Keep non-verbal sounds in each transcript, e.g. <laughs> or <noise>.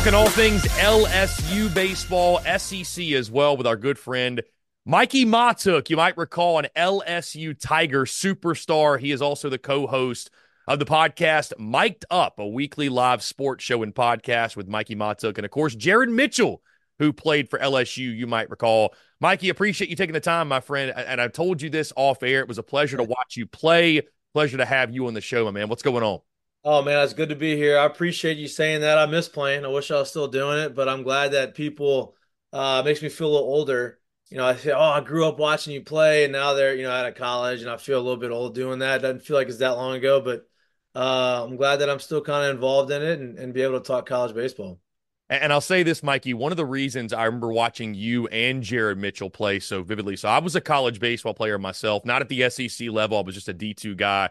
Talking all things LSU baseball, SEC as well with our good friend Mikie Mahtook. You might recall an LSU Tiger superstar. He is also the co host of the podcast Mik'd Up, a weekly live sports show and podcast with Mikie Mahtook. And of course, Jared Mitchell, who played for LSU, you might recall. Mikie, appreciate you taking the time, my friend. And I've told you this off air. It was a pleasure to watch you play. Pleasure to have you on the show, my man. What's going on? Oh man, it's good to be here. I appreciate you saying that. I miss playing. I wish I was still doing it, but I'm glad that people uh makes me feel a little older. You know, I say, oh, I grew up watching you play, and now they're you know out of college, and I feel a little bit old doing that. Doesn't feel like it's that long ago, but uh, I'm glad that I'm still kind of involved in it and, and be able to talk college baseball. And and I'll say this, Mikie, one of the reasons I remember watching you and Jared Mitchell play so vividly. So I was a college baseball player myself, not at the SEC level. I was just a D2 guy.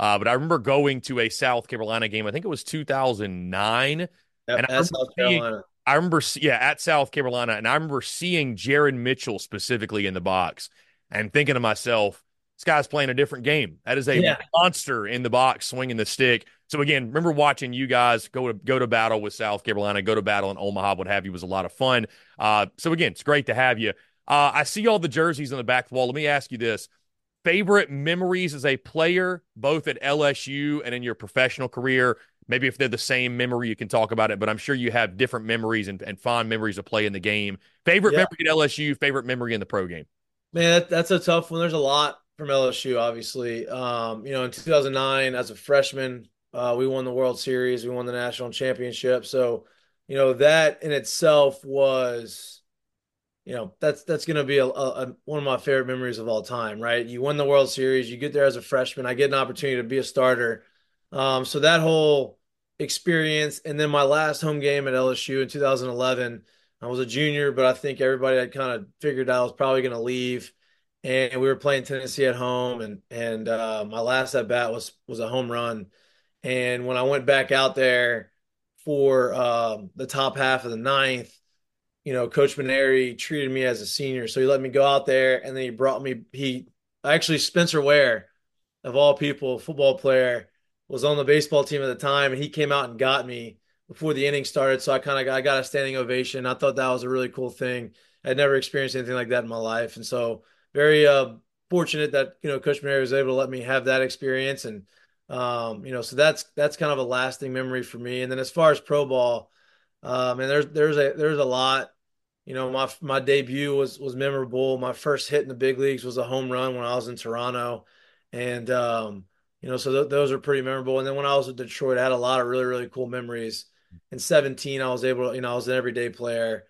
Uh, but I remember going to a South Carolina game. I think it was 2009. Yep, And I South seeing- Carolina. I remember, yeah, at South Carolina. And I remember seeing Jared Mitchell specifically in the box and thinking to myself, this guy's playing a different game. That is a Yeah. monster in the box swinging the stick. So again, remember watching you guys go to go to battle with South Carolina, go to battle in Omaha, what have you, was a lot of fun. Uh, so again, it's great to have you. Uh, I see all the jerseys on the back wall. Let me ask you this: favorite memories as a player, both at LSU and in your professional career? Maybe if they're the same memory, you can talk about it, but I'm sure you have different memories and, and fond memories of playing the game. Favorite yeah. memory at LSU, favorite memory in the pro game? Man, that, that's a tough one. There's a lot from LSU, obviously. Um, you know, in 2009, as a freshman, uh, we won the World Series, we won the national championship. So, you know, that in itself was, you know, that's that's going to be a, a, one of my favorite memories of all time, right? You win the World Series, you get there as a freshman, I get an opportunity to be a starter. Um, so that whole experience, and then my last home game at LSU in 2011, I was a junior, but I think everybody had kind of figured out I was probably going to leave and we were playing Tennessee at home, and and uh, my last at bat was was a home run. And when I went back out there for um, the top half of the ninth, you know, Coach Mainieri treated me as a senior, so he let me go out there, and then he brought me. He actually Spencer Ware, of all people, football player, was on the baseball team at the time, and he came out and got me before the inning started. So I kind of I got a standing ovation. I thought that was a really cool thing. I'd never experienced anything like that in my life, and so very uh, fortunate that you know Coach Mainieri was able to let me have that experience, and um, you know, so that's that's kind of a lasting memory for me. And then as far as pro ball, um, and there's there's a there's a lot. You know, my my debut was was memorable. My first hit in the big leagues was a home run when I was in Toronto, and um, you know, so th- those are pretty memorable. And then when I was in Detroit, I had a lot of really really cool memories. In 17, I was able to, you know, I was an everyday player,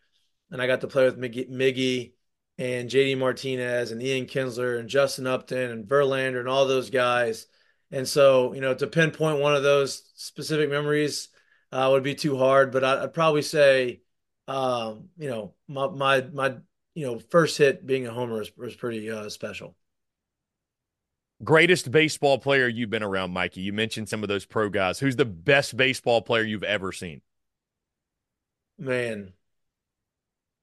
and I got to play with Miggy, Miggy and JD Martinez and Ian Kinsler and Justin Upton and Verlander and all those guys. And so, you know, to pinpoint one of those specific memories uh, would be too hard, but I'd, I'd probably say, um, you know, my, my, my, you know, first hit being a homer was, was pretty uh, special. Greatest baseball player you've been around, Mikie. You mentioned some of those pro guys. Who's the best baseball player you've ever seen? Man.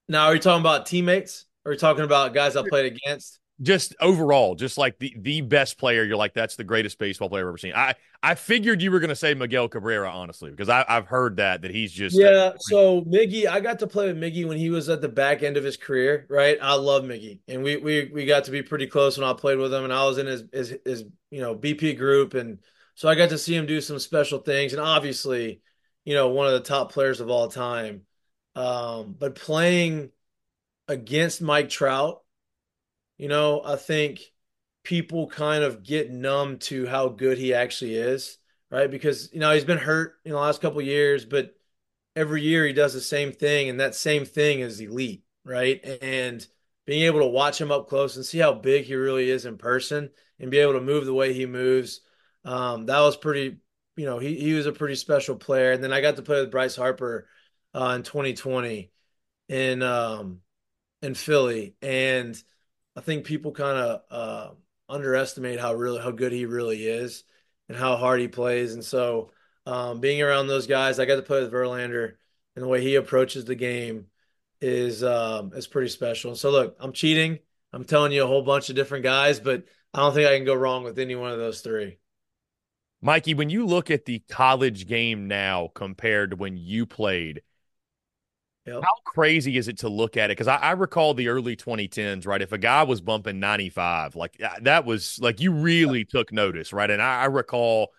Now, are you talking about teammates? Are we talking about guys I played against? Just overall, just like the the best player, you're like that's the greatest baseball player I've ever seen. I I figured you were going to say Miguel Cabrera, honestly, because I, I've heard that that he's just yeah. so Miggy, I got to play with Miggy when he was at the back end of his career, right? I love Miggy, and we we we got to be pretty close when I played with him, and I was in his his, his you know BP group, and so I got to see him do some special things, and obviously, you know, one of the top players of all time. Um, but playing against Mike Trout, you know, I think people kind of get numb to how good he actually is, right? Because you know he's been hurt in the last couple years, but every year he does the same thing, and that same thing is elite, right? And being able to watch him up close and see how big he really is in person, and be able to move the way he moves, um, that was pretty. You know, he he was a pretty special player. And then I got to play with Bryce Harper uh, in 2020, and um, in Philly, and I think people kind of uh, underestimate how really how good he really is and how hard he plays. And so, um, being around those guys, I got to play with Verlander, and the way he approaches the game is um, is pretty special. And so, look, I'm cheating. I'm telling you a whole bunch of different guys, but I don't think I can go wrong with any one of those three. Mikie, when you look at the college game now compared to when you played, Yep. How crazy is it to look at it? Because I, I, recall the early 2010s, right? If a guy was bumping 95, like that was like you really took notice, right? And I, I, recall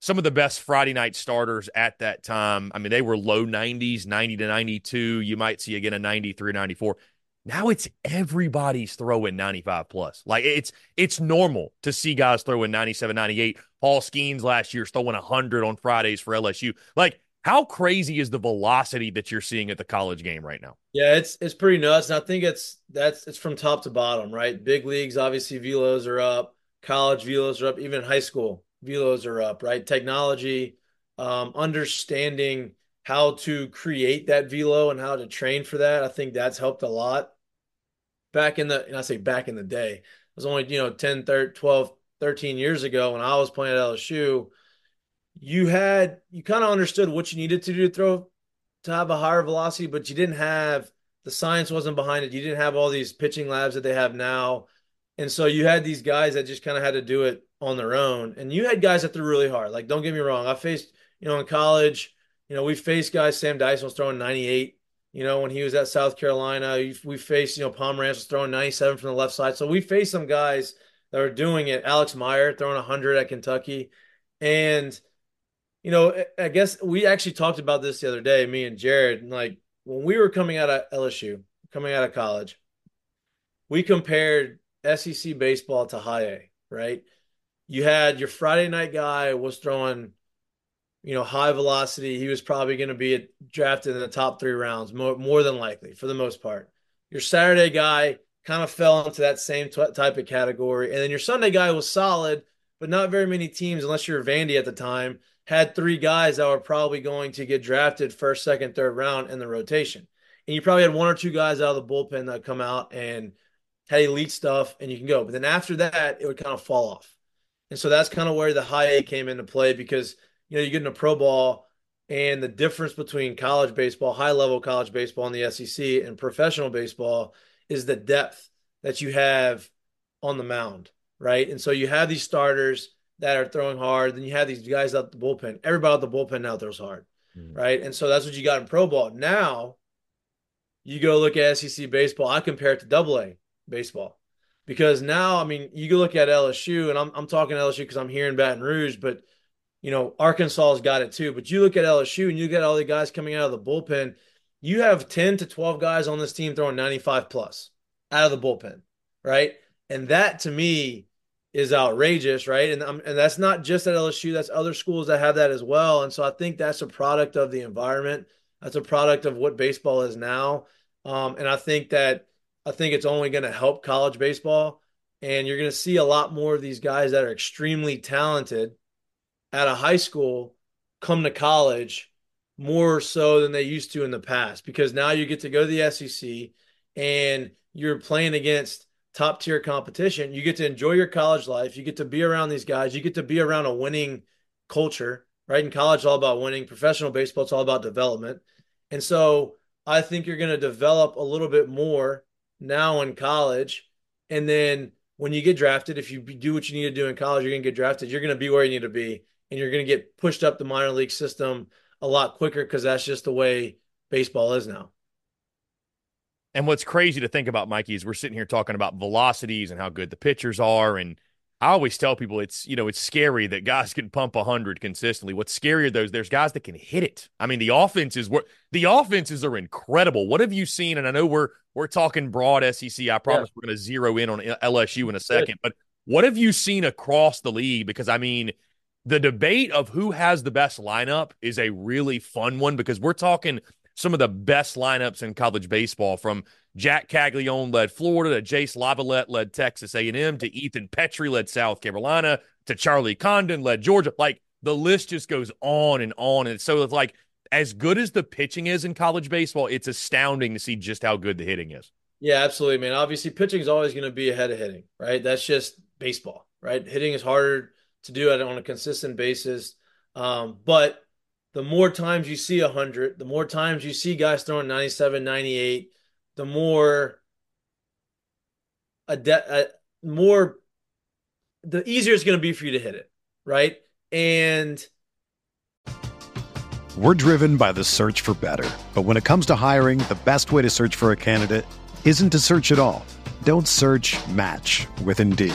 some of the best Friday night starters at that time. I mean, they were low 90s, 90 to 92. You might see again a 93, 94. Now it's everybody's throwing 95 plus. Like it's it's normal to see guys throwing 97, 98. Paul Skenes last year throwing 100 on Fridays for LSU. Like how crazy is the velocity that you're seeing at the college game right now? Yeah, it's it's pretty nuts. And I think it's that's it's from top to bottom, right? Big leagues, obviously velos are up, college velos are up, even high school velos are up, right? Technology, um, understanding how to create that velo and how to train for that. I think that's helped a lot. Back in the, and I say back in the day, it was only, you know, 10, 13, 12, 13 years ago when I was playing at LSU you had you kind of understood what you needed to do to throw to have a higher velocity, but you didn't have the science wasn't behind it. You didn't have all these pitching labs that they have now. And so you had these guys that just kind of had to do it on their own. And you had guys that threw really hard. Like, don't get me wrong. I faced, you know, in college, you know, we faced guys, Sam Dyson was throwing 98, you know, when he was at South Carolina. We faced, you know, Pomeranz was throwing 97 from the left side. So we faced some guys that were doing it. Alex Meyer throwing 100 at Kentucky. And, you know, I guess we actually talked about this the other day, me and Jared. Like when we were coming out of LSU, coming out of college, we compared SEC baseball to high A, right? You had your Friday night guy was throwing, you know, high velocity. He was probably going to be drafted in the top three rounds, more, more than likely for the most part. Your Saturday guy kind of fell into that same t- type of category. And then your Sunday guy was solid, but not very many teams, unless you're Vandy at the time, had three guys that were probably going to get drafted first, second, third round in the rotation. And you probably had one or two guys out of the bullpen that come out and had elite stuff, and you can go. But then after that, it would kind of fall off. And so that's kind of where the high A came into play because you know you get in a pro ball and the difference between college baseball, high level college baseball in the SEC and professional baseball is the depth that you have on the mound, right? And so you have these starters that are throwing hard, then you have these guys out the bullpen. Everybody out the bullpen now throws hard, mm-hmm. right? And so that's what you got in pro ball. Now you go look at SEC baseball. I compare it to Double A baseball because now, I mean, you go look at LSU, and I'm I'm talking LSU because I'm here in Baton Rouge, but you know Arkansas's got it too. But you look at LSU and you get all the guys coming out of the bullpen you have 10 to 12 guys on this team throwing 95 plus out of the bullpen, right? And that to me is outrageous, right? And um, and that's not just at LSU, that's other schools that have that as well. And so I think that's a product of the environment. That's a product of what baseball is now. Um, and I think that I think it's only going to help college baseball. And you're going to see a lot more of these guys that are extremely talented at a high school come to college more so than they used to in the past because now you get to go to the SEC and you're playing against top tier competition. You get to enjoy your college life. You get to be around these guys. You get to be around a winning culture, right? In college, all about winning. Professional baseball, it's all about development. And so I think you're going to develop a little bit more now in college. And then when you get drafted, if you do what you need to do in college, you're going to get drafted. You're going to be where you need to be. And you're going to get pushed up the minor league system a lot quicker because that's just the way baseball is now. And what's crazy to think about, Mikie, is we're sitting here talking about velocities and how good the pitchers are. And I always tell people it's, you know, it's scary that guys can pump 100 consistently. What's scarier, though, is there's guys that can hit it. I mean, the offenses were the offenses are incredible. What have you seen? And I know we're we're talking broad SEC. I promise yeah. we're going to zero in on LSU in a second. But what have you seen across the league? Because I mean, the debate of who has the best lineup is a really fun one because we're talking some of the best lineups in college baseball from Jack Caglianone led Florida to Jace LaViolette led Texas A&M to Ethan Petry led South Carolina to Charlie Condon led Georgia. Like the list just goes on and on. And so it's like as good as the pitching is in college baseball, it's astounding to see just how good the hitting is. Yeah, absolutely, man. Obviously, pitching is always going to be ahead of hitting, right? That's just baseball, right? Hitting is harder to do it on a consistent basis. Um, but the more times you see 100, the more times you see guys throwing 97, 98, the more a, de- a more the easier it's going to be for you to hit it, right? And we're driven by the search for better. But when it comes to hiring, the best way to search for a candidate isn't to search at all. Don't search, match with Indeed.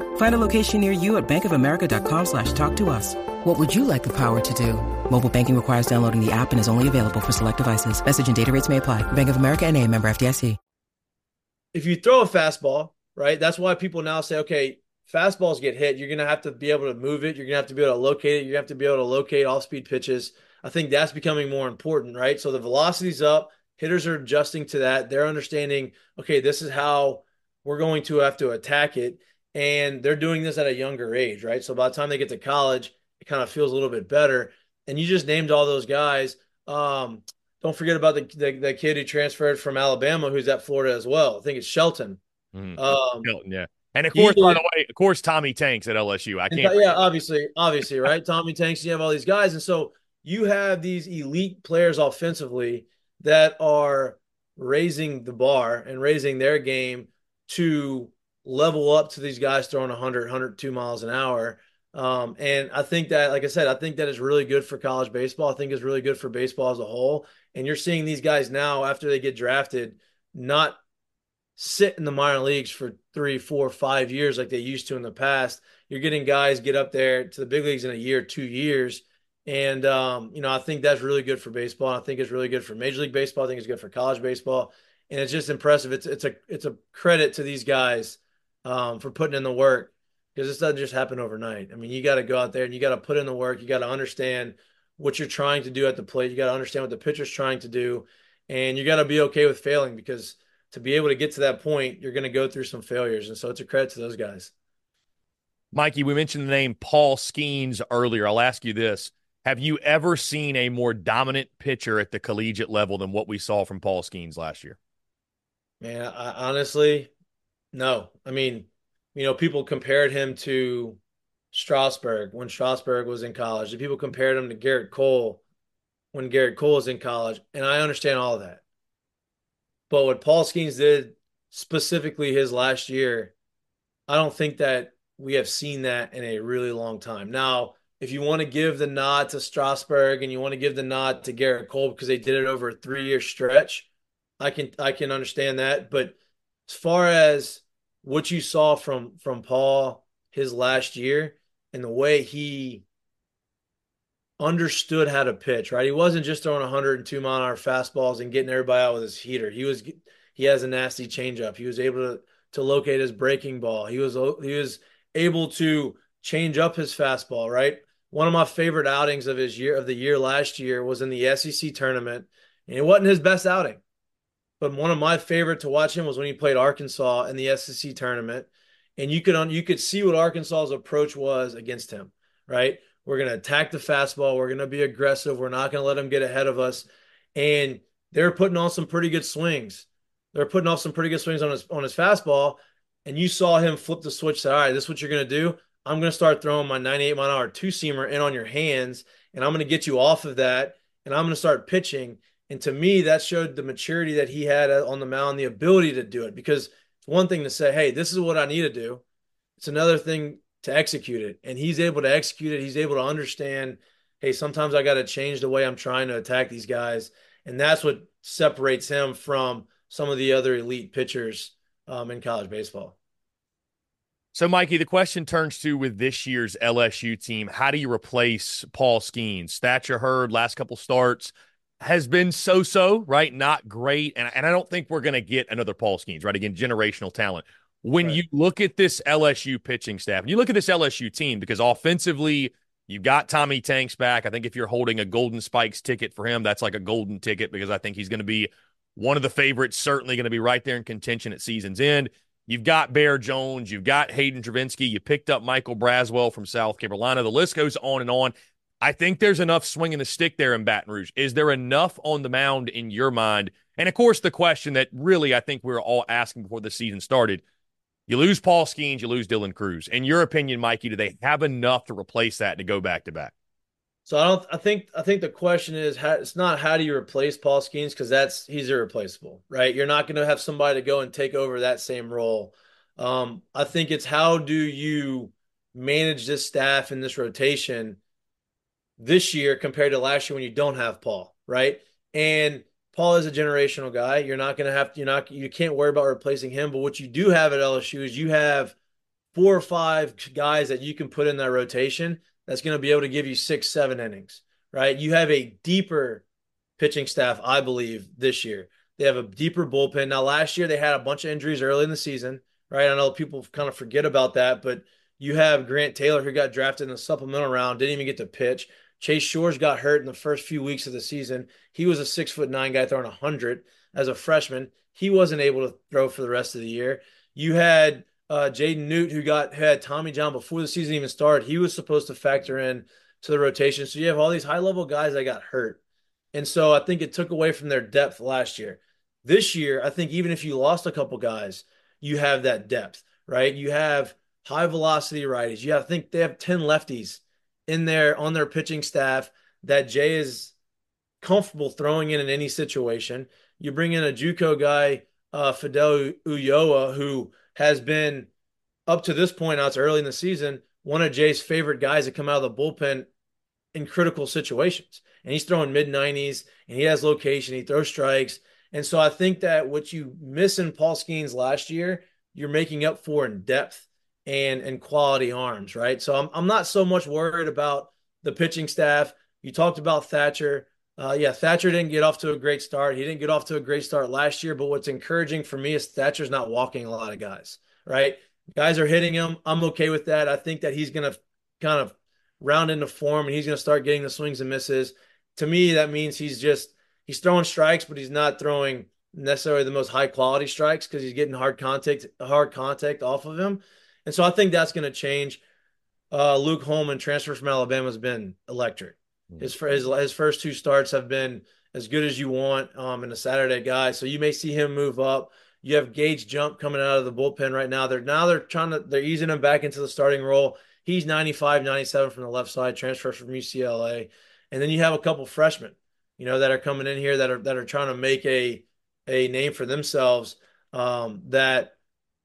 Find a location near you at bankofamerica.com slash talk to us. What would you like the power to do? Mobile banking requires downloading the app and is only available for select devices. Message and data rates may apply. Bank of America and a member FDIC. If you throw a fastball, right, that's why people now say, okay, fastballs get hit. You're going to have to be able to move it. You're going to have to be able to locate it. You're going to have to be able to locate off-speed pitches. I think that's becoming more important, right? So the velocity's up. Hitters are adjusting to that. They're understanding, okay, this is how we're going to have to attack it. And they're doing this at a younger age, right? So by the time they get to college, it kind of feels a little bit better. And you just named all those guys. Um, don't forget about the, the, the kid who transferred from Alabama, who's at Florida as well. I think it's Shelton. Mhm. Um, Shelton, yeah. And of course, he- by the way, of course, Tommy Tanks at LSU. I can't. th- yeah, obviously, obviously, right? <laughs> Tommy Tanks, you have all these guys, and so you have these elite players offensively that are raising the bar and raising their game to level up to these guys throwing 100, 102 miles an hour. Um, and I think that, like I said, I think that is really good for college baseball. I think it's really good for baseball as a whole. And you're seeing these guys now after they get drafted, not sit in the minor leagues for three, four, five years like they used to in the past. You're getting guys get up there to the big leagues in a year, two years. And um, you know, I think that's really good for baseball. I think it's really good for Major League Baseball. I think it's good for college baseball. And it's just impressive. It's it's a it's a credit to these guys um, for putting in the work because this doesn't just happen overnight. I mean, you got to go out there and you got to put in the work. You got to understand what you're trying to do at the plate. You got to understand what the pitcher's trying to do, and you got to be okay with failing because to be able to get to that point, you're going to go through some failures. And so it's a credit to those guys. Mikie, we mentioned the name Paul Skenes earlier. I'll ask you this. Have you ever seen a more dominant pitcher at the collegiate level than what we saw from Paul Skenes last year? Man, I, honestly, no. I mean, you know, people compared him to Strasburg when Strasburg was in college. The people compared him to Gerrit Cole when Gerrit Cole was in college. And I understand all of that. But what Paul Skenes did specifically his last year, I don't think that we have seen that in a really long time. Now, if you want to give the nod to Strasburg and you want to give the nod to Gerrit Cole because they did it over a three year stretch, I can I can understand that. But as far as what you saw from from Paul his last year and the way he understood how to pitch, right? He wasn't just throwing 102 mile an hour fastballs and getting everybody out with his heater. He was he has a nasty changeup. He was able to to locate his breaking ball. He was he was able to change up his fastball, right? One of my favorite outings of his year of the year last year was in the SEC tournament, and it wasn't his best outing. But one of my favorite to watch him was when he played Arkansas in the SEC tournament, and you could you could see what Arkansas's approach was against him. Right, we're going to attack the fastball. We're going to be aggressive. We're not going to let him get ahead of us. And they're putting on some pretty good swings. They're putting off some pretty good swings on his on his fastball, and you saw him flip the switch. Say, all right, this is what you're going to do. I'm going to start throwing my 98 mile an hour two seamer in on your hands, and I'm going to get you off of that, and I'm going to start pitching. And to me, that showed the maturity that he had on the mound, the ability to do it. Because it's one thing to say, hey, this is what I need to do. It's another thing to execute it. And he's able to execute it. He's able to understand, hey, sometimes I got to change the way I'm trying to attack these guys. And that's what separates him from some of the other elite pitchers um, in college baseball. So, Mikie, the question turns to with this year's LSU team, how do you replace Paul Skenes? Thatcher Hurd, last couple starts, has been so so, right? Not great. And, and I don't think we're going to get another Paul Skenes, right? Again, generational talent. When Right. you look at this LSU pitching staff, and you look at this LSU team, because offensively, you've got Tommy Tanks back. I think if you're holding a Golden Spikes ticket for him, that's like a golden ticket because I think he's going to be one of the favorites, certainly going to be right there in contention at season's end. You've got Bear Jones, you've got Hayden Travinski, you picked up Michael Braswell from South Carolina. The list goes on and on. I think there's enough swinging the stick there in Baton Rouge. Is there enough on the mound in your mind? And of course, the question that really I think we were all asking before the season started you lose Paul Skenes, you lose Dylan Crews. In your opinion, Mikie, do they have enough to replace that to go back to back? So I don't. I think. I think the question is, how, it's not how do you replace Paul Skenes because that's he's irreplaceable, right? You're not going to have somebody to go and take over that same role. Um, I think it's how do you manage this staff and this rotation this year compared to last year when you don't have Paul, right? And Paul is a generational guy. You're not going to have you're not you can't worry about replacing him. But what you do have at LSU is you have four or five guys that you can put in that rotation that's going to be able to give you six, seven innings, right? You have a deeper pitching staff, I believe, this year. They have a deeper bullpen. Now, last year they had a bunch of injuries early in the season, right? I know people kind of forget about that, but you have Grant Taylor who got drafted in the supplemental round, didn't even get to pitch. Chase Shores got hurt in the first few weeks of the season. He was a six foot nine guy throwing 100 as a freshman. He wasn't able to throw for the rest of the year. You had uh, Jaden Noot, who got had Tommy John before the season even started. He was supposed to factor in to the rotation. So you have all these high level guys that got hurt. And so I think it took away from their depth last year. This year, I think even if you lost a couple guys, you have that depth, right? You have high velocity righties. You have, I think they have 10 lefties in there on their pitching staff that Jay is comfortable throwing in in any situation. You bring in a JUCO guy, uh, Fidel Ulloa, who has been up to this point, now it's early in the season, one of Jay's favorite guys to come out of the bullpen in critical situations. And he's throwing mid 90s and he has location, he throws strikes. And so I think that what you miss in Paul Skenes last year, you're making up for in depth and and quality arms, right? So I'm I'm not so much worried about the pitching staff. You talked about Thatcher. Uh, yeah, Thatcher didn't get off to a great start. He didn't get off to a great start last year. But what's encouraging for me is Thatcher's not walking a lot of guys, right? Guys are hitting him. I'm okay with that. I think that he's going to kind of round into form and he's going to start getting the swings and misses. To me, that means he's just he's throwing strikes, but he's not throwing necessarily the most high quality strikes because he's getting hard contact hard contact off of him. And so I think that's going to change. Uh, Luke Holman, transfer from Alabama, has been electric. His, his his first two starts have been as good as you want um, in a Saturday guy. So you may see him move up. You have Gage Jump coming out of the bullpen right now. They're now they're trying to they're easing him back into the starting role. He's 95, 97 from the left side, transfer from UCLA. And then you have a couple freshmen, you know, that are coming in here that are that are trying to make a a name for themselves. Um, that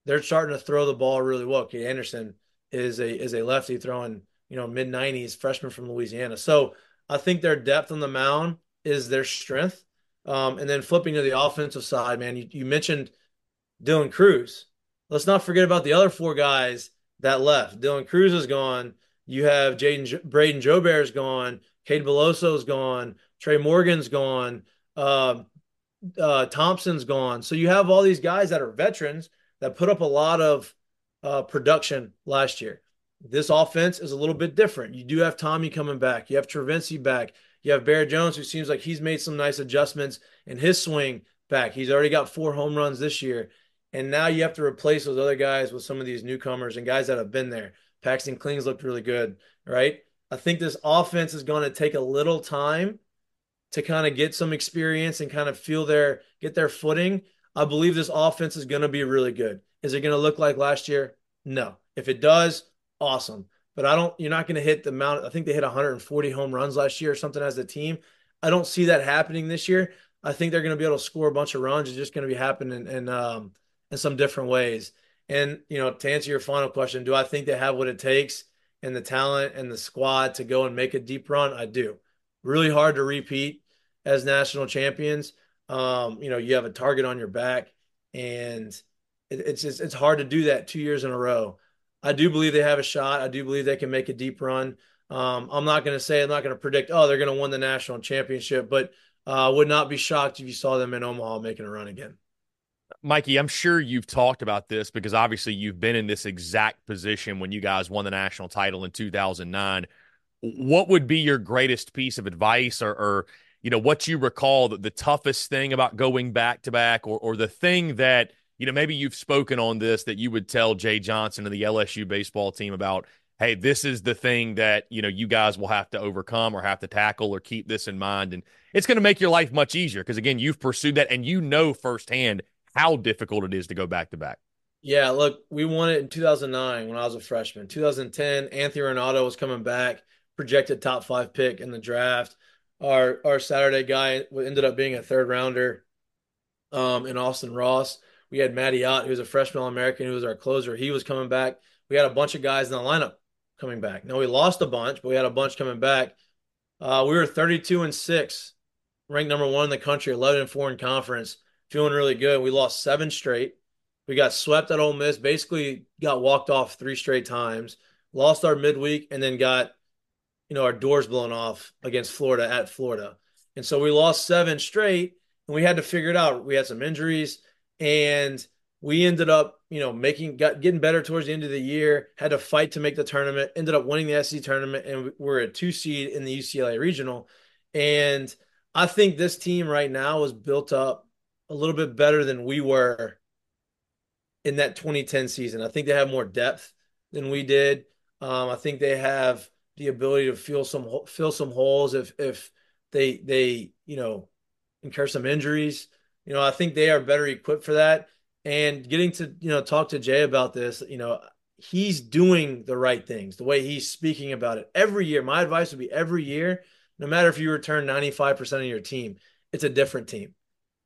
they're starting to throw the ball really well. Kade Anderson is a is a lefty throwing, you know, mid 90s freshman from Louisiana. So I think their depth on the mound is their strength. Um, and then flipping to the offensive side, man, you, you mentioned Dylan Crews. Let's not forget about the other four guys that left. Dylan Crews is gone. You have Jaden Brayden Jobert's gone. Cade Beloso's gone. Trey Morgan's gone. Uh, uh, Thompson's gone. So you have all these guys that are veterans that put up a lot of uh, production last year. This offense is a little bit different. You do have Tommy coming back. You have Travinski back. You have Bear Jones, who seems like he's made some nice adjustments in his swing back. He's already got four home runs this year. And now you have to replace those other guys with some of these newcomers and guys that have been there. Paxton Kling's looked really good, right? I think this offense is going to take a little time to kind of get some experience and kind of feel their get their footing. I believe this offense is going to be really good. Is it going to look like last year? No. If it does, awesome. But I don't. You're not going to hit the amount. I think they hit 140 home runs last year or something as a team. I don't see that happening this year. I think they're going to be able to score a bunch of runs. It's just going to be happening in um, in some different ways. And you know, to answer your final question, do I think they have what it takes and the talent and the squad to go and make a deep run? I do. Really hard to repeat as national champions. Um, you know, you have a target on your back, and it, it's just it's hard to do that two years in a row. I do believe they have a shot. I do believe they can make a deep run. Um, I'm not going to say I'm not going to predict. Oh, they're going to win the national championship, but uh, would not be shocked if you saw them in Omaha making a run again. Mikie, I'm sure you've talked about this because obviously you've been in this exact position when you guys won the national title in 2009. What would be your greatest piece of advice or, or you know, what you recall the, the toughest thing about going back to back or, or the thing that, you know, maybe you've spoken on this that you would tell Jay Johnson and the LSU baseball team about, hey, this is the thing that, you know, you guys will have to overcome or have to tackle or keep this in mind. And it's going to make your life much easier because, again, you've pursued that and you know firsthand how difficult it is to go back to back. Yeah, look, we won it in 2009 when I was a freshman. 2010, Anthony Ranaudo was coming back, projected top five pick in the draft. Our our Saturday guy ended up being a third rounder um, in Austin Ross. We had Matty Ott, who was a freshman All American, who was our closer. He was coming back. We had a bunch of guys in the lineup coming back. Now we lost a bunch, but we had a bunch coming back. Uh, we were 32 and six ranked number one in the country, 11 and four in conference, feeling really good. We lost seven straight. We got swept at Ole Miss, basically got walked off three straight times, lost our midweek, and then got, you know, our doors blown off against Florida at Florida. And so we lost seven straight and we had to figure it out. We had some injuries and we ended up, you know, making got getting better towards the end of the year, had to fight to make the tournament, ended up winning the SEC tournament, and we're a two seed in the UCLA regional. And I think this team right now is built up a little bit better than we were in that 2010 season. I think they have more depth than we did. Um, I think they have the ability to fill some fill some holes if if they they you know incur some injuries. You know, I think they are better equipped for that. And getting to you know talk to Jay about this, you know, he's doing the right things. The way he's speaking about it every year. My advice would be every year, no matter if you return 95% of your team, it's a different team,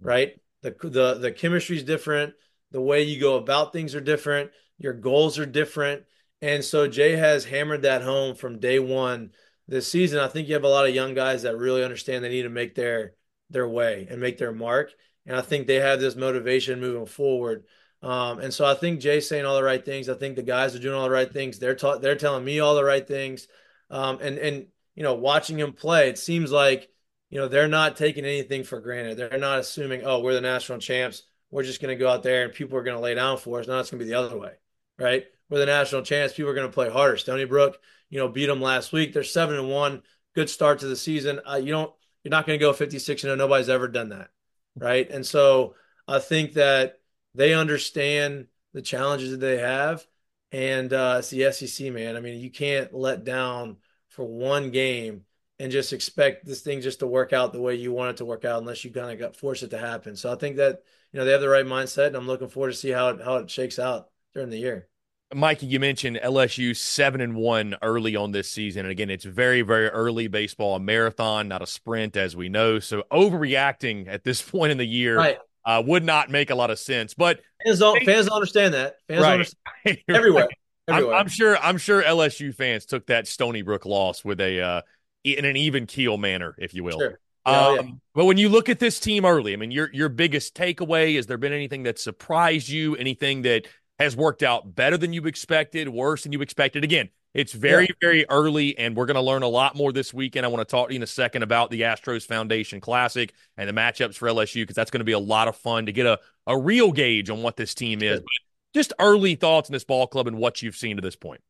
right? The the the chemistry is different the way you go about things are different. Your goals are different. And so Jay has hammered that home from day one this season. I think you have a lot of young guys that really understand they need to make their their way and make their mark. And I think they have this motivation moving forward. Um, and so I think Jay's saying all the right things. I think the guys are doing all the right things. They're ta- they're telling me all the right things. Um, and and you know, watching him play, it seems like you know they're not taking anything for granted. They're not assuming, oh, we're the national champs we're just going to go out there and people are going to lay down for us. Now it's going to be the other way, right? We're the national chance. People are going to play harder. Stony Brook, you know, beat them last week. They're seven and one. Good start to the season. Uh, you don't, you're not going to go 56 and nobody's ever done that, right? And so I think that they understand the challenges that they have, and uh, it's the SEC, man. I mean, you can't let down for one game and just expect this thing just to work out the way you want it to work out unless you kind of got force it to happen. So I think that you know they have the right mindset, and I'm looking forward to see how it, how it shakes out during the year. Mikie, you mentioned LSU seven and one early on this season, and again, it's very very early baseball, a marathon, not a sprint, as we know. So overreacting at this <laughs> point in the year right. uh, would not make a lot of sense. But fans don't, fans don't understand that. Fans right. understand <laughs> everywhere. everywhere. I'm, I'm, sure. I'm sure LSU fans took that Stony Brook loss with a uh, in an even keel manner, if you will. Sure. Oh, yeah. Um, but when you look at this team early, I mean, your your biggest takeaway has there been anything that surprised you? Anything that has worked out better than you expected, worse than you expected? Again, it's very yeah. very early, and we're going to learn a lot more this weekend. I want to talk to you in a second about the Astros Foundation Classic and the matchups for LSU because that's going to be a lot of fun to get a a real gauge on what this team is. But just early thoughts in this ball club and what you've seen to this point.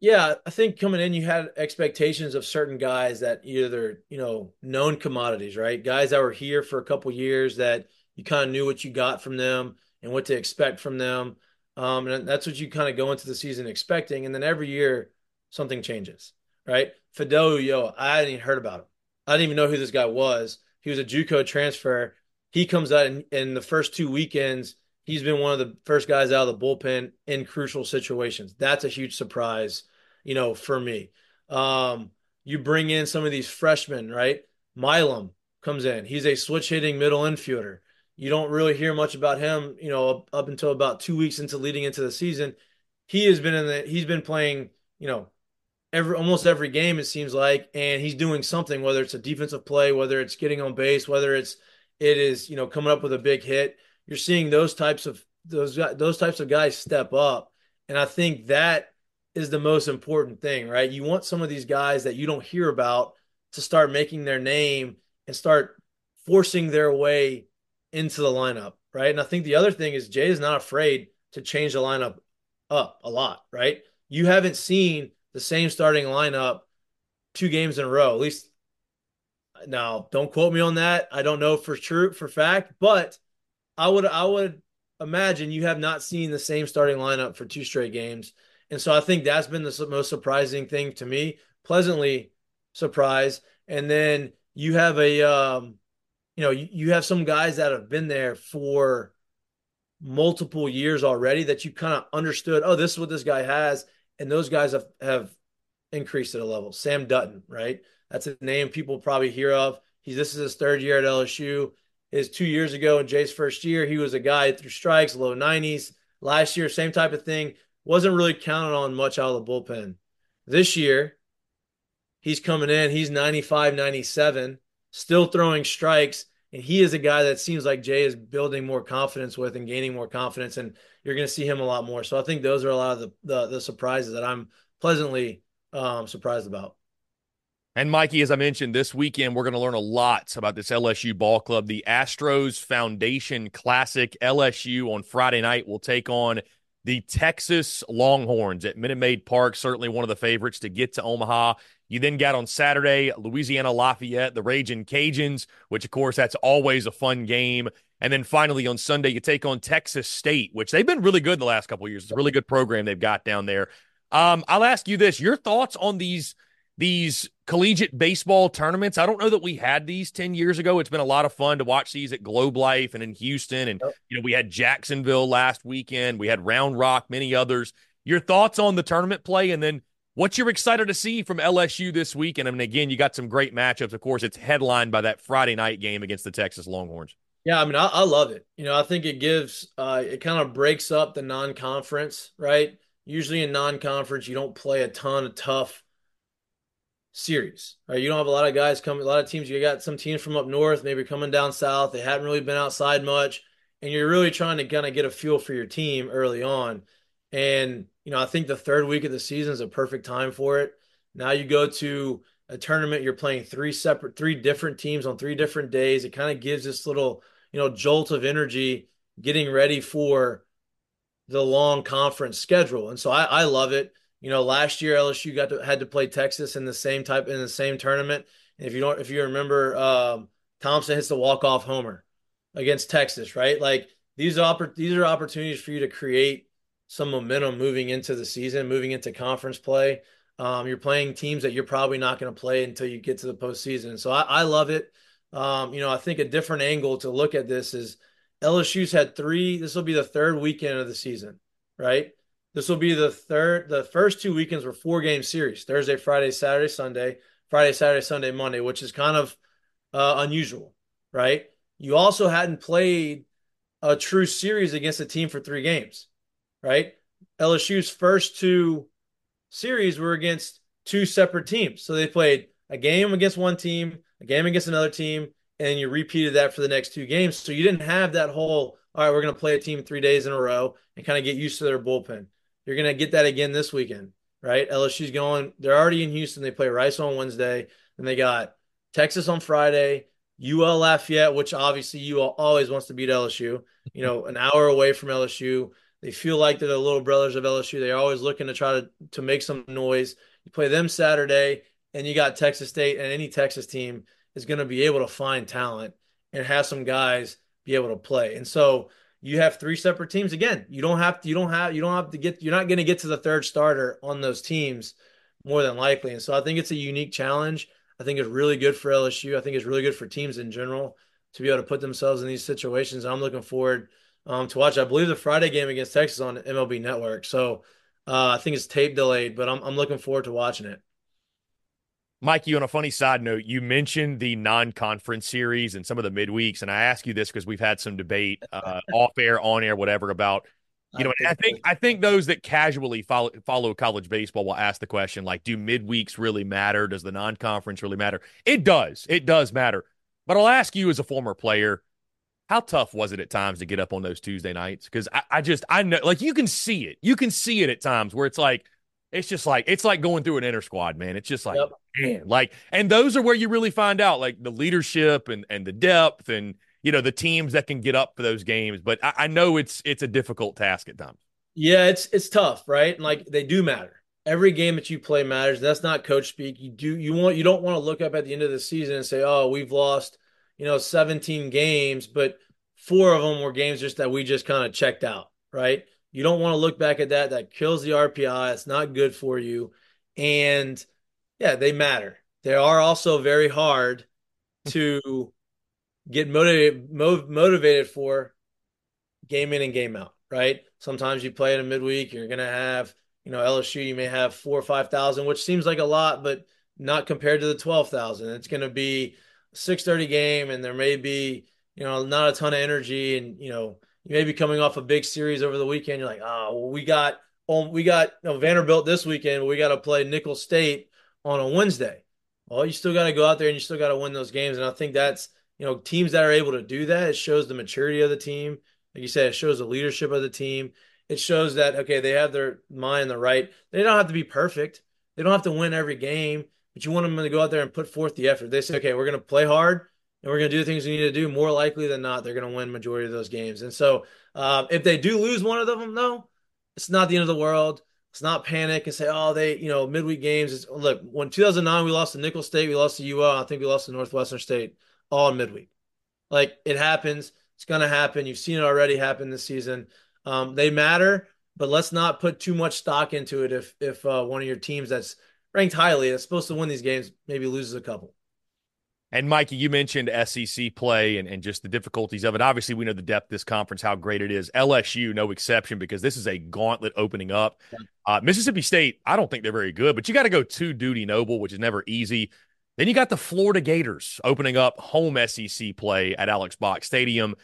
Yeah, I think coming in, you had expectations of certain guys that either, you know, known commodities, right? Guys that were here for a couple years that you kind of knew what you got from them and what to expect from them. Um, and that's what you kind of go into the season expecting. And then every year, something changes, right? Fidel Ulloa, I hadn't even heard about him. I didn't even know who this guy was. He was a JUCO transfer. He comes out in, in the first two weekends. He's been one of the first guys out of the bullpen in crucial situations. That's a huge surprise you know, for me. Um, you bring in some of these freshmen, right? Milam comes in. He's a switch hitting middle infielder. You don't really hear much about him, you know, up, until about two weeks into leading into the season. He has been in the he's been playing, you know, every almost every game it seems like, and he's doing something, whether it's a defensive play, whether it's getting on base, whether it's it is, you know, coming up with a big hit. You're seeing those types of those those types of guys step up. And I think that is the most important thing, right? You want some of these guys that you don't hear about to start making their name and start forcing their way into the lineup, right? And I think the other thing is Jay is not afraid to change the lineup up a lot, right? You haven't seen the same starting lineup two games in a row, at least. Now, don't quote me on that. I don't know for true for fact, but I would I would imagine you have not seen the same starting lineup for two straight games. And so I think that's been the most surprising thing to me, pleasantly surprised. And then you have a, um, you know, you, you have some guys that have been there for multiple years already that you kind of understood, oh, this is what this guy has. And those guys have, have increased at a level. Sam Dutton, right? That's a name people probably hear of. He's this is his third year at LSU. His two years ago in Jay's first year, he was a guy threw strikes, low 90s. Last year, same type of thing wasn't really counted on much out of the bullpen. This year, he's coming in, he's 95, 97. still throwing strikes. And he is a guy that seems like Jay is building more confidence with and gaining more confidence. And you're going to see him a lot more. So I think those are a lot of the, the, the surprises that I'm pleasantly um, surprised about. And Mikie, as I mentioned, this weekend we're going to learn a lot about this LSU ball club. The Astros Foundation Classic LSU on Friday night will take on the Texas Longhorns at Minute Maid Park. Certainly one of the favorites to get to Omaha. You then got on Saturday Louisiana Lafayette, the Raging Cajuns, which of course that's always a fun game. And then finally on Sunday you take on Texas State, which they've been really good the last couple years. It's a really good program they've got down there. Um, I'll ask you this: your thoughts on these these collegiate baseball tournaments. I don't know that we had these 10 years ago. It's been a lot of fun to watch these at Globe Life and in Houston. And, yep. you know, we had Jacksonville last weekend. We had Round Rock, many others. Your thoughts on the tournament play and then what you're excited to see from LSU this weekend? I mean, again, you got some great matchups. Of course, it's headlined by that Friday night game against the Texas Longhorns. Yeah, I mean, I, I love it. You know, I think it gives, uh, it kind of breaks up the non conference, right? Usually in non conference, you don't play a ton of tough series. Right? You don't have a lot of guys coming, a lot of teams. You got some teams from up north, maybe coming down south. They hadn't really been outside much, and you're really trying to kind of get a feel for your team early on. And you know, I think the third week of the season is a perfect time for it. Now you go to a tournament, you're playing three separate, three different teams on three different days. It kind of gives this little, you know, jolt of energy getting ready for the long conference schedule. And so I, I love it. You know, last year LSU got to had to play Texas in the same type in the same tournament. And if you don't, if you remember, um, Thompson hits the walk off homer against Texas, right? Like these are these are opportunities for you to create some momentum moving into the season, moving into conference play. Um, you're playing teams that you're probably not going to play until you get to the postseason. So I, I love it. Um, you know, I think a different angle to look at this is LSU's had three. This will be the third weekend of the season, right? This will be the third. The first two weekends were four game series: Thursday, Friday, Saturday, Sunday, Friday, Saturday, Sunday, Monday, which is kind of uh, unusual, right? You also hadn't played a true series against a team for three games, right? LSU's first two series were against two separate teams, so they played a game against one team, a game against another team, and you repeated that for the next two games. So you didn't have that whole all right, we're going to play a team three days in a row and kind of get used to their bullpen. You're going to get that again this weekend, right? LSU's going, they're already in Houston. They play Rice on Wednesday. and they got Texas on Friday, UL Lafayette, which obviously UL always wants to beat LSU, you know, an hour away from LSU. They feel like they're the little brothers of LSU. They're always looking to try to, to make some noise. You play them Saturday, and you got Texas State, and any Texas team is going to be able to find talent and have some guys be able to play. And so you have three separate teams again. You don't have to, you don't have you don't have to get you're not going to get to the third starter on those teams more than likely. And so I think it's a unique challenge. I think it's really good for LSU. I think it's really good for teams in general to be able to put themselves in these situations. I'm looking forward um, to watch. I believe the Friday game against Texas on MLB Network. So uh, I think it's tape delayed, but I'm I'm looking forward to watching it. Mikie, on a funny side note, you mentioned the non-conference series and some of the midweeks, and I ask you this because we've had some debate <laughs> uh, off air, on air, whatever about you know. I think I think those that casually follow follow college baseball will ask the question like, do midweeks really matter? Does the non-conference really matter? It does. It does matter. But I'll ask you as a former player, how tough was it at times to get up on those Tuesday nights? Because I, I just I know like you can see it. You can see it at times where it's like it's just like it's like going through an inner squad, man. It's just like yep. man, like and those are where you really find out like the leadership and and the depth and you know the teams that can get up for those games. But I, I know it's it's a difficult task at times. Yeah, it's it's tough, right? And like they do matter. Every game that you play matters. That's not coach speak. You do you want you don't want to look up at the end of the season and say, "Oh, we've lost, you know, 17 games, but four of them were games just that we just kind of checked out." Right? You don't want to look back at that. That kills the RPI. It's not good for you. And yeah, they matter. They are also very hard hmm. to get motivated motivated for game in and game out, right? Sometimes you play in a midweek, you're gonna have, you know, LSU, you may have four or five thousand, which seems like a lot, but not compared to the twelve thousand. It's gonna be a six thirty game, and there may be, you know, not a ton of energy, and you know, you may be coming off a big series over the weekend. You're like, oh, well, we got oh, we got you know, Vanderbilt this weekend. we got to play Nicholls State on a Wednesday. well, you still got to go out there and you still got to win those games. And I think that's, you know, teams that are able to do that, it shows the maturity of the team. Like you said, it shows the leadership of the team. It shows that, okay, they have their mind the right. They don't have to be perfect. They don't have to win every game, but you want them to go out there and put forth the effort. They say, okay, we're going to play hard and we're going to do the things we need to do. More likely than not, they're going to win majority of those games. And so um, if they do lose one of them, though, it's not the end of the world. Let's not panic and say, oh, they, you know, midweek games. Is, look, when 2009 we lost to Nicholls State, we lost to UL. I think we lost to Northwestern State all in midweek. Like it happens. It's going to happen. You've seen it already happen this season. Um, they matter, but let's not put too much stock into it. If if uh, one of your teams that's ranked highly, that's supposed to win these games, maybe loses a couple. And Mikie, you mentioned SEC play and, and just the difficulties of it. Obviously, we know the depth of this conference, how great it is. LSU, no exception, because this is a gauntlet opening up. Uh, Mississippi State, I don't think they're very good, but you got to go to Dudy Noble, which is never easy. Then you got the Florida Gators opening up home SEC play at Alex Box Stadium.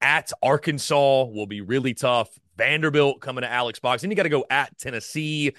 At Arkansas will be really tough. Vanderbilt coming to Alex Box. Then you got to go at Tennessee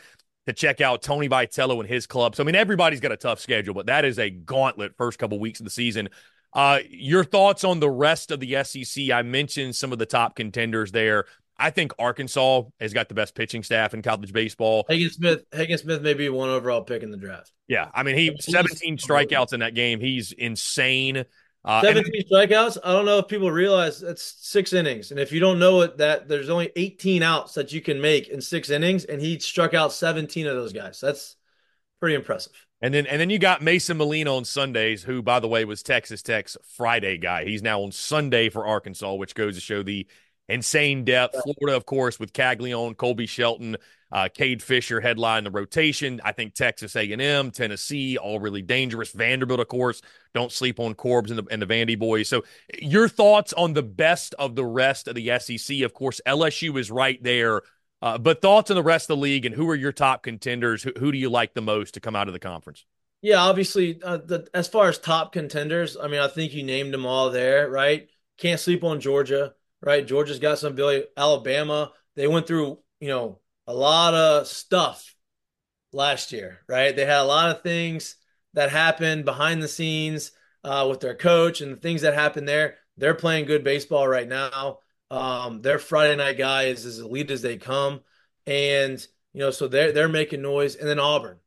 to check out Tony Vitello and his club. So, I mean, everybody's got a tough schedule, but that is a gauntlet first couple weeks of the season. Uh, your thoughts on the rest of the SEC? I mentioned some of the top contenders there. I think Arkansas has got the best pitching staff in college baseball. Hagen Smith, Hagen Smith may be one overall pick in the draft. Yeah, I mean, he 17 strikeouts in that game. He's insane. Uh, 17 and, strikeouts. I don't know if people realize that's six innings. And if you don't know it, that there's only 18 outs that you can make in six innings, and he struck out 17 of those guys. That's pretty impressive. And then and then you got Mason Molina on Sundays, who by the way was Texas Tech's Friday guy. He's now on Sunday for Arkansas, which goes to show the insane depth. Florida, of course, with Caglianone, Colby Shelton, uh, Cade Fisher headline the rotation. I think Texas A&M, Tennessee, all really dangerous. Vanderbilt, of course, don't sleep on Corbs and the, and the Vandy boys. So, your thoughts on the best of the rest of the SEC? Of course, LSU is right there. Uh, but thoughts on the rest of the league and who are your top contenders? Who, who do you like the most to come out of the conference? Yeah, obviously, uh, the, as far as top contenders, I mean, I think you named them all there, right? Can't sleep on Georgia, right? Georgia's got some ability. Alabama, they went through, you know, a lot of stuff last year, right? They had a lot of things that happened behind the scenes uh, with their coach and the things that happened there. They're playing good baseball right now. Um, their Friday night guy is as elite as they come, and you know, so they're they're making noise. And then Auburn,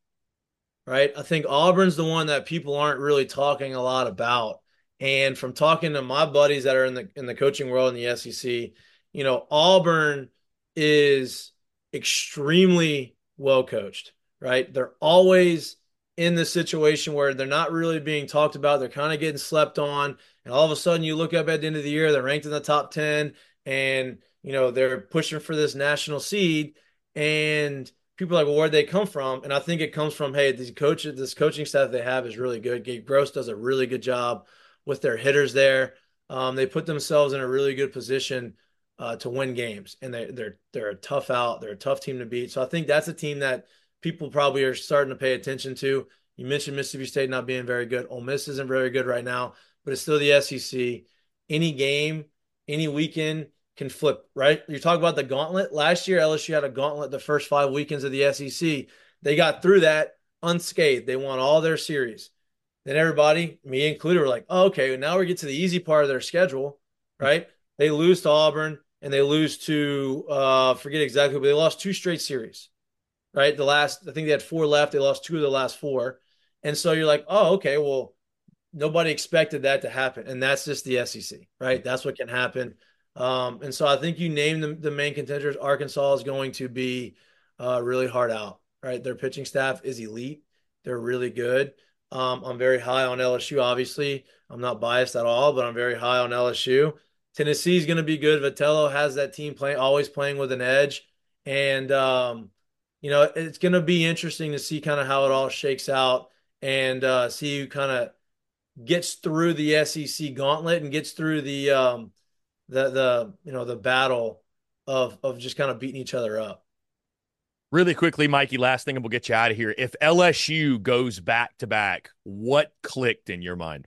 right? I think Auburn's the one that people aren't really talking a lot about. And from talking to my buddies that are in the in the coaching world in the SEC, you know, Auburn is extremely well coached, right? They're always in the situation where they're not really being talked about. They're kind of getting slept on. And all of a sudden you look up at the end of the year, they're ranked in the top 10 and, you know, they're pushing for this national seed. And people are like, well, where'd they come from? And I think it comes from, hey, these coaches, this coaching staff they have is really good. Gabe Gross does a really good job with their hitters there. Um, they put themselves in a really good position uh, to win games, and they, they're they're a tough out. They're a tough team to beat. So I think that's a team that people probably are starting to pay attention to. You mentioned Mississippi State not being very good. Ole Miss isn't very good right now, but it's still the SEC. Any game, any weekend can flip. Right? You talk about the gauntlet. Last year, LSU had a gauntlet the first five weekends of the SEC. They got through that unscathed. They won all their series. Then everybody, me included, were like, oh, okay, now we get to the easy part of their schedule, right? They lose to Auburn and they lose to uh forget exactly, but they lost two straight series. Right? The last I think they had four left. They lost two of the last four. And so you're like, oh, okay, well, nobody expected that to happen. And that's just the SEC, right? That's what can happen. Um, and so I think you name the, the main contenders. Arkansas is going to be uh, really hard out, right? Their pitching staff is elite. They're really good. Um, I'm very high on LSU, obviously. I'm not biased at all, but I'm very high on LSU. Tennessee is going to be good. Vitello has that team playing, always playing with an edge, and um, you know it's going to be interesting to see kind of how it all shakes out and uh, see who kind of gets through the SEC gauntlet and gets through the um, the the you know the battle of of just kind of beating each other up. Really quickly, Mikie, last thing and we'll get you out of here. If LSU goes back to back, what clicked in your mind?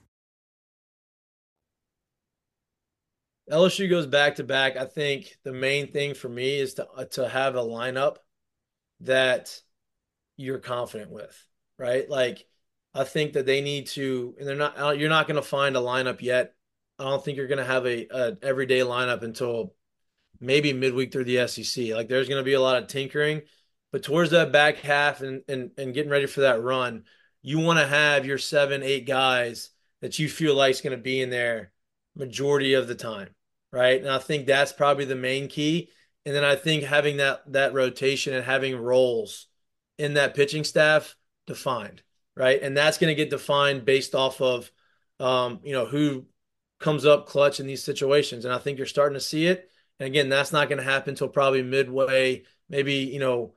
LSU goes back to back. I think the main thing for me is to uh, to have a lineup that you're confident with, right? Like I think that they need to, and they're not. You're not going to find a lineup yet. I don't think you're going to have a, a everyday lineup until maybe midweek through the SEC. Like there's going to be a lot of tinkering, but towards that back half and and and getting ready for that run, you want to have your seven, eight guys that you feel like is going to be in there majority of the time, right? And I think that's probably the main key. And then I think having that that rotation and having roles in that pitching staff defined, right? And that's going to get defined based off of um, you know, who comes up clutch in these situations. And I think you're starting to see it. And again, that's not going to happen until probably midway, maybe, you know,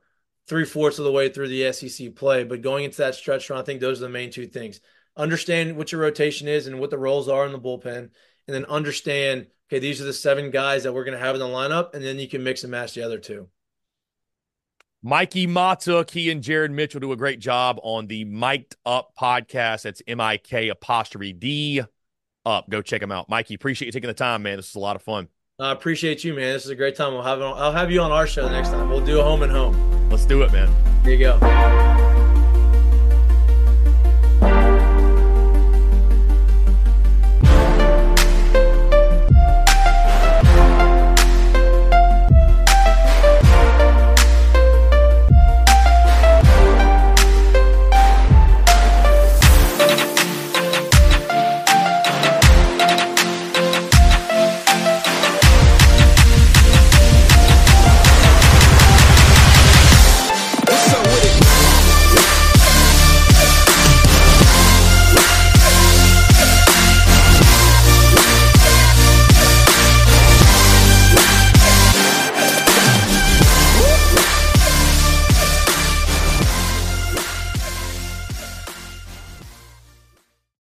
three fourths of the way through the SEC play. But going into that stretch run, I think those are the main two things. Understand what your rotation is and what the roles are in the bullpen, and then understand, okay, these are the seven guys that we're going to have in the lineup, and then you can mix and match the other two. Mikie Mahtook, he and Jared Mitchell do a great job on the Mik'd Up podcast. That's M I K apostrophe D up. Go check them out. Mikie, appreciate you taking the time, man. This is a lot of fun. I appreciate you, man. This is a great time. I'll have I'll have you on our show next time. We'll do a home and home. Let's do it, man. Here you go.